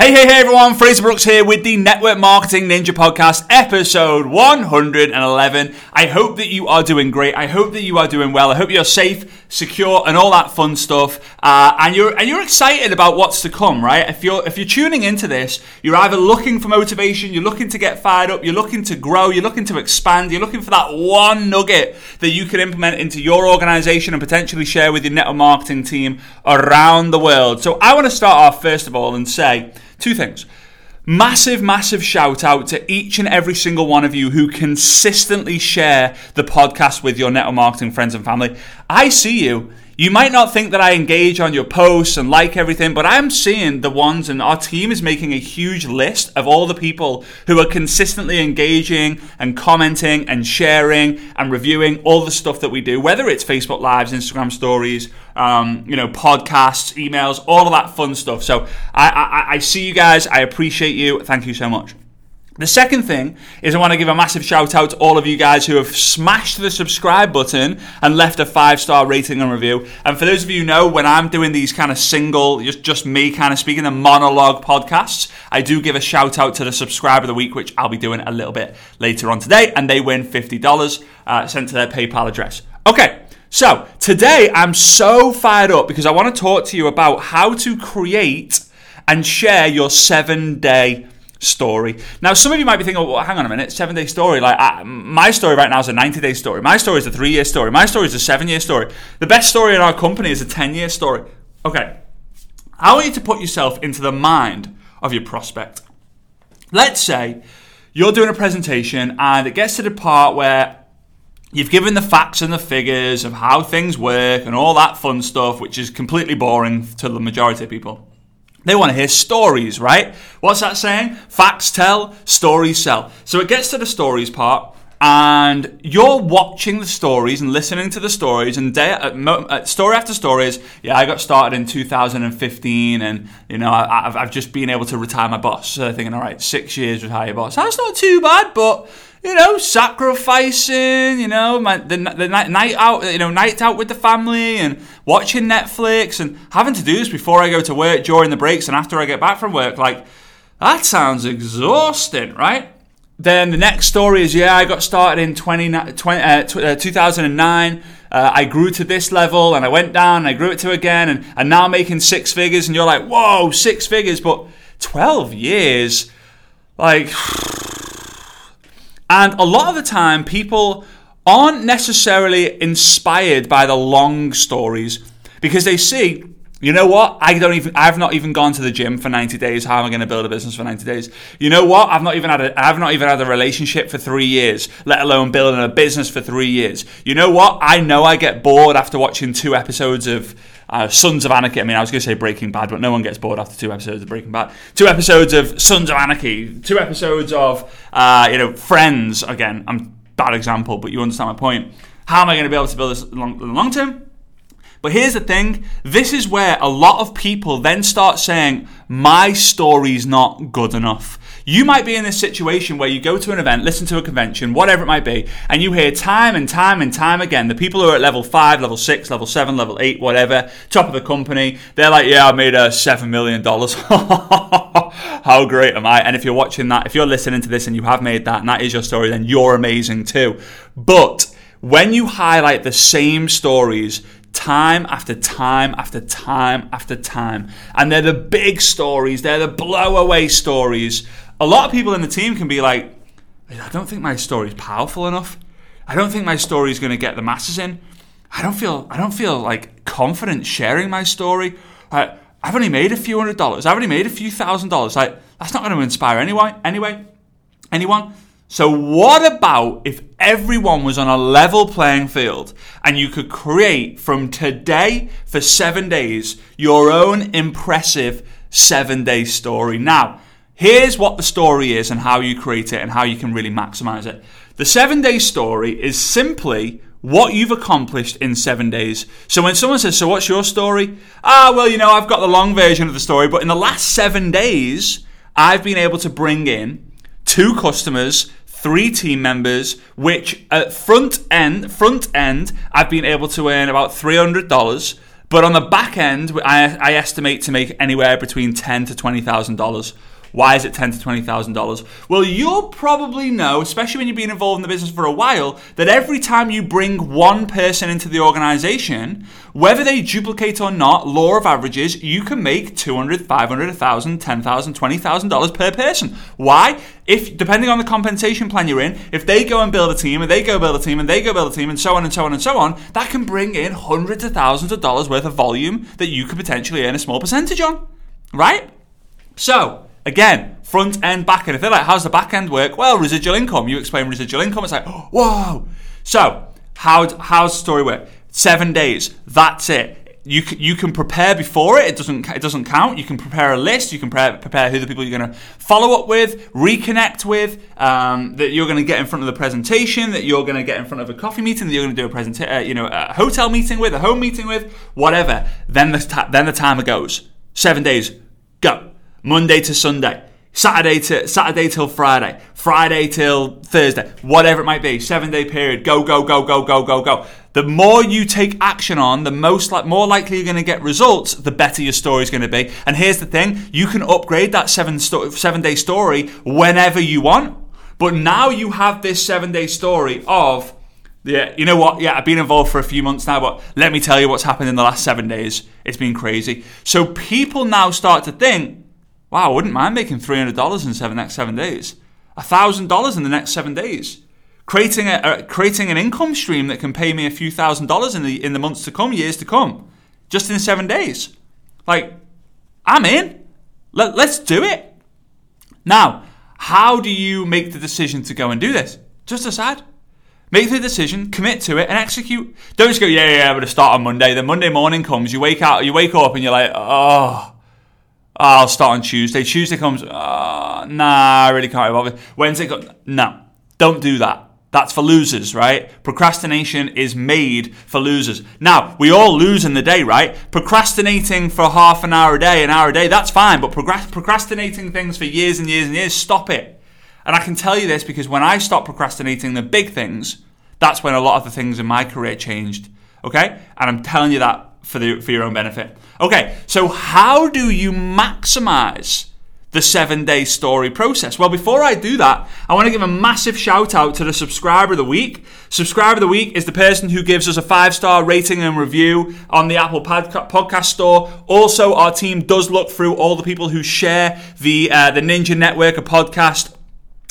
Hey, hey, hey, everyone. Fraser Brooks here with the Network Marketing Ninja Podcast, episode 111. I hope that you are doing great. I hope that you are doing well. I hope you're safe, secure, and all that fun stuff. Uh, and you're and you're excited about what's to come, right? If you're if you're tuning into this, you're either looking for motivation, you're looking to get fired up, you're looking to grow, you're looking to expand, you're looking for that one nugget that you can implement into your organization and potentially share with your network marketing team around the world. So I want to start off first of all and say Two things. Massive, massive shout out to each and every single one of you who consistently share the podcast with your network marketing friends and family. I see you. You might not think that I engage on your posts and like everything, but I'm seeing the ones, and our team is making a huge list of all the people who are consistently engaging and commenting and sharing and reviewing all the stuff that we do, whether it's Facebook Lives, Instagram Stories, um, you know, podcasts, emails, all of that fun stuff. So I, I, I see you guys. I appreciate you. Thank you so much. The second thing is I want to give a massive shout out to all of you guys who have smashed the subscribe button and left a five star rating and review. And for those of you who know, when I'm doing these kind of single, just, just me kind of speaking, the monologue podcasts, I do give a shout out to the subscriber of the week, which I'll be doing a little bit later on today. And they win $50 uh, sent to their PayPal address. Okay. So today I'm so fired up because I want to talk to you about how to create and share your seven day story. Now, some of you might be thinking, oh, well, hang on a minute, seven day story. Like, I, my story right now is a 90 day story. My story is a three year story. My story is a seven year story. The best story in our company is a 10 year story. Okay. I want you to put yourself into the mind of your prospect. Let's say you're doing a presentation and it gets to the part where you've given the facts and the figures of how things work and all that fun stuff, which is completely boring to the majority of people. They want to hear stories, right? What's that saying? Facts tell, stories sell. So it gets to the stories part, and you're watching the stories and listening to the stories, and day, uh, uh, story after stories. Yeah, I got started in 2015, and you know I, have I've just been able to retire my boss. So thinking, all right, six years retire your boss. That's not too bad, but you know, sacrificing, you know, my, the, the night, night out, you know, night out with the family and watching Netflix and having to do this before I go to work during the breaks and after I get back from work. Like, that sounds exhausting, right? Then the next story is yeah, I got started in 20, 20 uh, uh 2009. Uh, I grew to this level and I went down and I grew it to again and, and now I'm making six figures. And you're like, whoa, six figures, but 12 years, like. And a lot of the time, people aren't necessarily inspired by the long stories because they see, you know what? I don't even. I've not even gone to the gym for ninety days. How am I going to build a business for ninety days? You know what? I've not even had. A, I've not even had a relationship for three years, let alone building a business for three years. You know what? I know I get bored after watching two episodes of uh, Sons of Anarchy. I mean, I was going to say Breaking Bad, but no one gets bored after two episodes of Breaking Bad. Two episodes of Sons of Anarchy. Two episodes of, uh, you know, Friends. Again, I'm bad example, but you understand my point. How am I going to be able to build this long, long term? But here's the thing this is where a lot of people then start saying, my story's not good enough. You might be in this situation where you go to an event, listen to a convention, whatever it might be, and you hear time and time and time again the people who are at level 5, level 6, level 7, level 8, whatever, top of the company, they're like, yeah, I made a $7 million. How great am I? And if you're watching that, if you're listening to this and you have made that and that is your story, then you're amazing too. But when you highlight the same stories, time after time after time after time. And they're the big stories, they're the blow away stories a lot of people in the team can be like, I don't think my story is powerful enough. I don't think my story is going to get the masses in. I don't feel I don't feel like confident sharing my story. I, I've only made a few hundred dollars. I've only made a few thousand dollars. Like that's not going to inspire anyone. Anyway, anyone. So what about if everyone was on a level playing field and you could create from today for seven days your own impressive seven day story? Now Here's what the story is and how you create it and how you can really maximize it. The seven day story is simply what you've accomplished in seven days. So when someone says, So what's your story? Ah, well, you know, I've got the long version of the story, but in the last seven days, I've been able to bring in two customers, three team members, which at front end, front end, I've been able to earn about $300 But on the back end, I, I estimate to make anywhere between ten to twenty thousand dollars. Why is it ten to twenty thousand dollars? Well, you'll probably know, especially when you've been involved in the business for a while, that every time you bring one person into the organization, whether they duplicate or not, law of averages, you can make 200, 500, 1000, 10,000, 20,000 dollars per person. Why? If depending on the compensation plan you're in, if they go and build a team and they go build a team and they go build a team and so on and so on and so on, that can bring in hundreds of thousands of dollars worth of volume that you could potentially earn a small percentage on. Right? So, Again, front end, back end. If they're like, how's the back end work? Well, residual income. You explain residual income. It's like, whoa. So, how, how's the story work? Seven days. That's it. You you can prepare before it. It doesn't it doesn't count. You can prepare a list. You can prepare, prepare who the people you're going to follow up with, reconnect with, um, that you're going to get in front of the presentation, that you're going to get in front of a coffee meeting, that you're going to do a presentation, uh, you know, a hotel meeting with, a home meeting with, whatever. Then the ta- then the timer goes. Seven days. Go. Monday to Sunday, Saturday to Saturday till Friday, Friday till Thursday, whatever it might be, seven day period. Go go go go go go go. The more you take action on, the most like more likely you're going to get results. The better your story is going to be. And here's the thing: you can upgrade that seven sto- seven day story whenever you want. But now you have this seven day story of yeah, you know what? Yeah, I've been involved for a few months now, but let me tell you what's happened in the last seven days. It's been crazy. So people now start to think, Wow, I wouldn't mind making $300 in seven next seven days. $1,000 in the next seven days. Creating, a, creating an income stream that can pay me a few thousand dollars in the, in the months to come, years to come, just in seven days. Like, I'm in. Let, let's do it. Now, how do you make the decision to go and do this? Just decide. Make the decision, commit to it, and execute. Don't just go, yeah, yeah, yeah, I'm to start on Monday. Then Monday morning comes, you wake out, you wake up, and you're like, oh, I'll start on Tuesday. Tuesday comes, uh, nah, I really can't be bothered. Wednesday comes, no, don't do that. That's for losers, right? Procrastination is made for losers. Now, we all lose in the day, right? Procrastinating for half an hour a day, an hour a day, that's fine, but procrastinating things for years and years and years, stop it. And I can tell you this because when I stopped procrastinating the big things, that's when a lot of the things in my career changed. Okay? And I'm telling you that for, the, for your own benefit. Okay, so how do you maximize the seven day story process? Well, before I do that, I want to give a massive shout out to the subscriber of the week. Subscriber of the week is the person who gives us a five star rating and review on the Apple Podcast Store. Also, our team does look through all the people who share the uh, the Ninja Network of podcast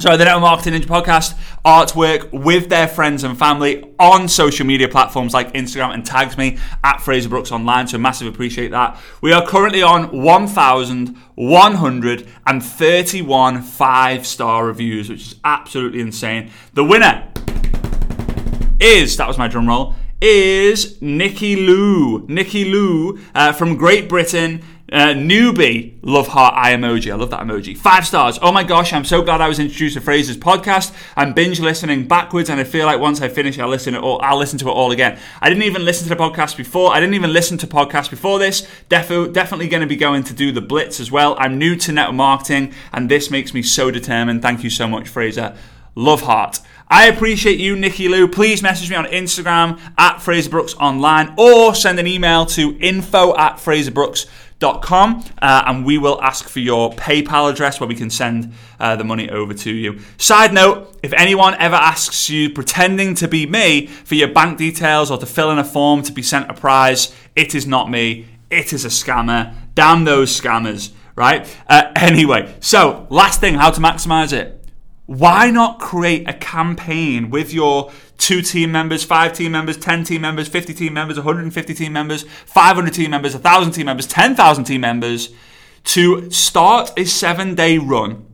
so the Network Marketing Ninja Podcast artwork with their friends and family on social media platforms like Instagram and tags me at Fraser Brooks Online. So massive appreciate that. We are currently on 1,131 five star reviews, which is absolutely insane. The winner is that was my drum roll is Nikki Lou. Nikki Lou uh, from Great Britain. Uh, newbie, love heart eye emoji. I love that emoji. Five stars. Oh my gosh, I'm so glad I was introduced to Fraser's podcast. I'm binge listening backwards, and I feel like once I finish, I'll listen to all. I'll listen to it all again. I didn't even listen to the podcast before. I didn't even listen to podcasts before this. Defo, definitely going to be going to do the blitz as well. I'm new to network marketing, and this makes me so determined. Thank you so much, Fraser. Love heart. I appreciate you, Nikki Lou. Please message me on Instagram at Fraser Brooks Online or send an email to info at fraserbrooks.com com, uh, and we will ask for your PayPal address where we can send uh, the money over to you. Side note if anyone ever asks you, pretending to be me, for your bank details or to fill in a form to be sent a prize, it is not me, it is a scammer. Damn those scammers, right? Uh, anyway, so last thing how to maximize it. Why not create a campaign with your two team members, five team members, 10 team members, 50 team members, 150 team members, 500 team members, 1,000 team members, 10,000 team members to start a seven day run.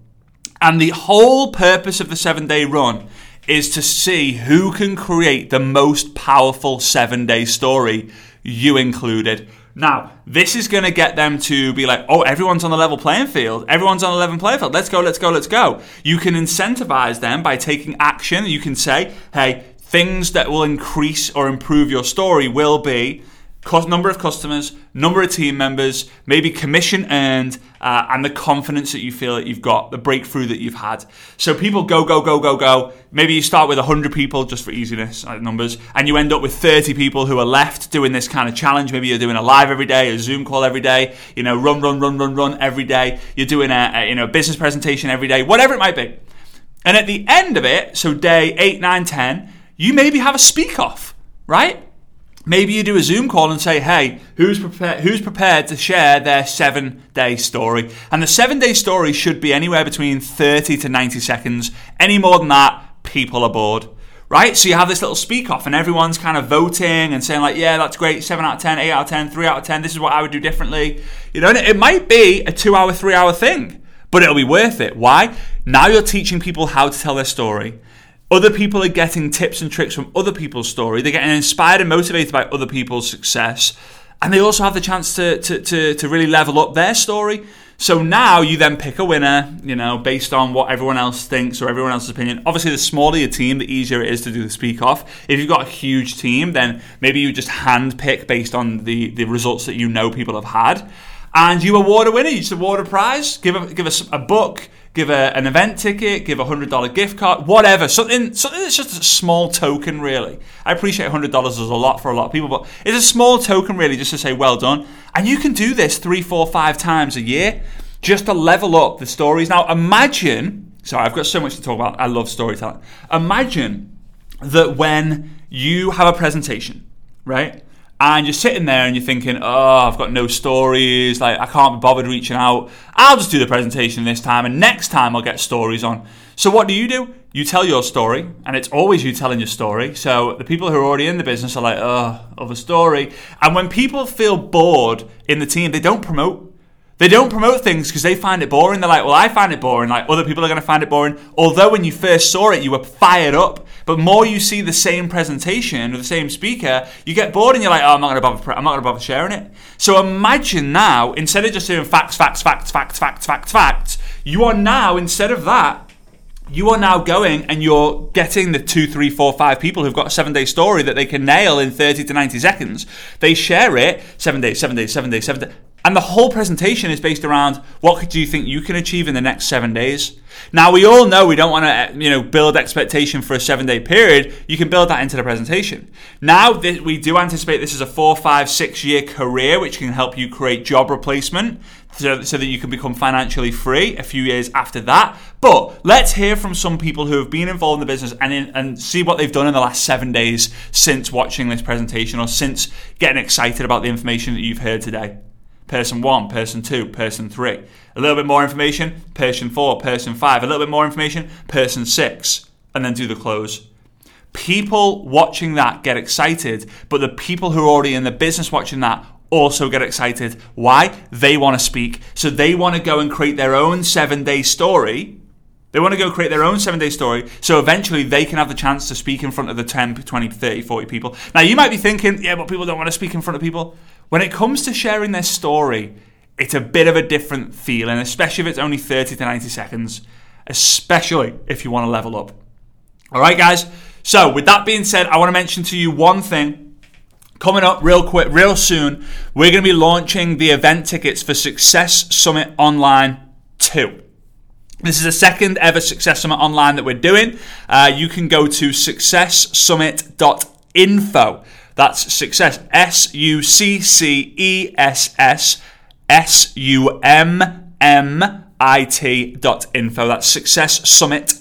And the whole purpose of the seven day run is to see who can create the most powerful seven day story, you included. Now, this is going to get them to be like, oh, everyone's on the level playing field. Everyone's on the level playing field. Let's go, let's go, let's go. You can incentivize them by taking action. You can say, hey, things that will increase or improve your story will be cost, number of customers, number of team members, maybe commission earned, uh, and the confidence that you feel that you've got, the breakthrough that you've had. So people go, go, go, go, go. Maybe you start with 100 people just for easiness like numbers, and you end up with 30 people who are left doing this kind of challenge. Maybe you're doing a live every day, a Zoom call every day, you know, run, run, run, run, run every day. You're doing a, a you know business presentation every day, whatever it might be. And at the end of it, so day 8, 9, 10, you maybe have a speak off, right? Maybe you do a Zoom call and say, hey, who's prepared, who's prepared to share their seven day story? And the seven day story should be anywhere between 30 to 90 seconds. Any more than that, people are bored. Right? So you have this little speak off and everyone's kind of voting and saying, like, yeah, that's great, 7 out of 10, 8 out of 10, 3 out of 10, this is what I would do differently. You know, it might be a two hour, three hour thing, but it'll be worth it. Why? Now you're teaching people how to tell their story. Other people are getting tips and tricks from other people's story. They're getting inspired and motivated by other people's success. And they also have the chance to, to, to, to really level up their story. So now you then pick a winner, you know, based on what everyone else thinks or everyone else's opinion. Obviously, the smaller your team, the easier it is to do the speak off. If you've got a huge team, then maybe you just hand pick based on the, the results that you know people have had. And you award a winner, you just award a prize, give, a, give us a book, give a, an event ticket, give a hundred dollar gift card, whatever. Something something that's just a small token, really. I appreciate hundred dollars is a lot for a lot of people, but it's a small token, really, just to say well done. And you can do this three, four, five times a year, just to level up the stories. Now, imagine. Sorry, I've got so much to talk about. I love storytelling. Imagine that when you have a presentation, right? And you're sitting there and you're thinking, oh, I've got no stories, like I can't be bothered reaching out. I'll just do the presentation this time, and next time I'll get stories on. So what do you do? You tell your story, and it's always you telling your story. So the people who are already in the business are like, oh, of a story. And when people feel bored in the team, they don't promote. They don't promote things because they find it boring. They're like, well, I find it boring. Like other people are going to find it boring. Although when you first saw it, you were fired up. But more you see the same presentation or the same speaker, you get bored and you're like, oh, I'm not going to bother. I'm not going to bother sharing it. So imagine now, instead of just doing facts, facts, facts, facts, facts, facts, facts, you are now instead of that. You are now going and you're getting the two, three, four, five people who've got a seven day story that they can nail in 30 to 90 seconds. They share it seven days, seven days, seven days, seven days and the whole presentation is based around what do you think you can achieve in the next seven days. Now we all know we don't want to, eh, you know, build expectation for a seven-day period. You can build that into the presentation. Now th- we do anticipate this is a four, five, six-year career, which can help you create job replacement, so, so that you can become financially free a few years after that. But let's hear from some people who have been involved in the business and in, and see what they've done in the last seven days since watching this presentation or since getting excited about the information that you've heard today person one, person two, person three. A little bit more information, person four, person five. A little bit more information, person six. And then do the close. People watching that get excited, but the people who are already in the business watching that also get excited. Why? They want to speak. So they want to go and create their own seven day story. They want to go create their own seven day story so eventually they can have the chance to speak in front of the 10, 20, 30, 40 people. Now, you might be thinking, yeah, but people don't want to speak in front of people. When it comes to sharing their story, it's a bit of a different feeling, especially if it's only 30 to 90 seconds, especially if you want to level up. All right, guys. So, with that being said, I want to mention to you one thing. Coming up real quick, real soon, we're going to be launching the event tickets for Success Summit Online 2. This is the second ever Success Summit Online that we're doing. Uh, you can go to successsummit.info that's success. S U C C E S S S U M M I T dot info. That's success summit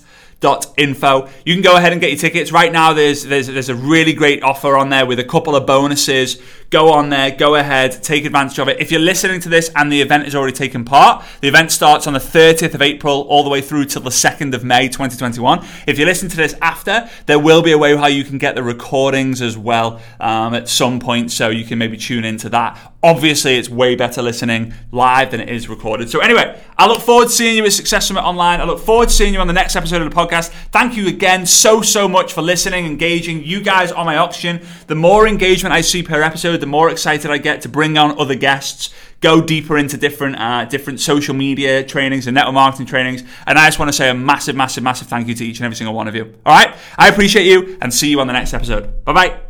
info. You can go ahead and get your tickets right now. There's there's there's a really great offer on there with a couple of bonuses. Go on there, go ahead, take advantage of it. If you're listening to this and the event has already taken part, the event starts on the 30th of April all the way through till the 2nd of May 2021. If you listen to this after, there will be a way how you can get the recordings as well um, at some point, so you can maybe tune into that. Obviously, it's way better listening live than it is recorded. So anyway, I look forward to seeing you at Success Summit Online. I look forward to seeing you on the next episode of the podcast. Thank you again so, so much for listening, engaging. You guys on my oxygen. The more engagement I see per episode, the more excited I get to bring on other guests, go deeper into different uh, different social media trainings and network marketing trainings. And I just want to say a massive, massive, massive thank you to each and every single one of you. All right, I appreciate you and see you on the next episode. Bye bye.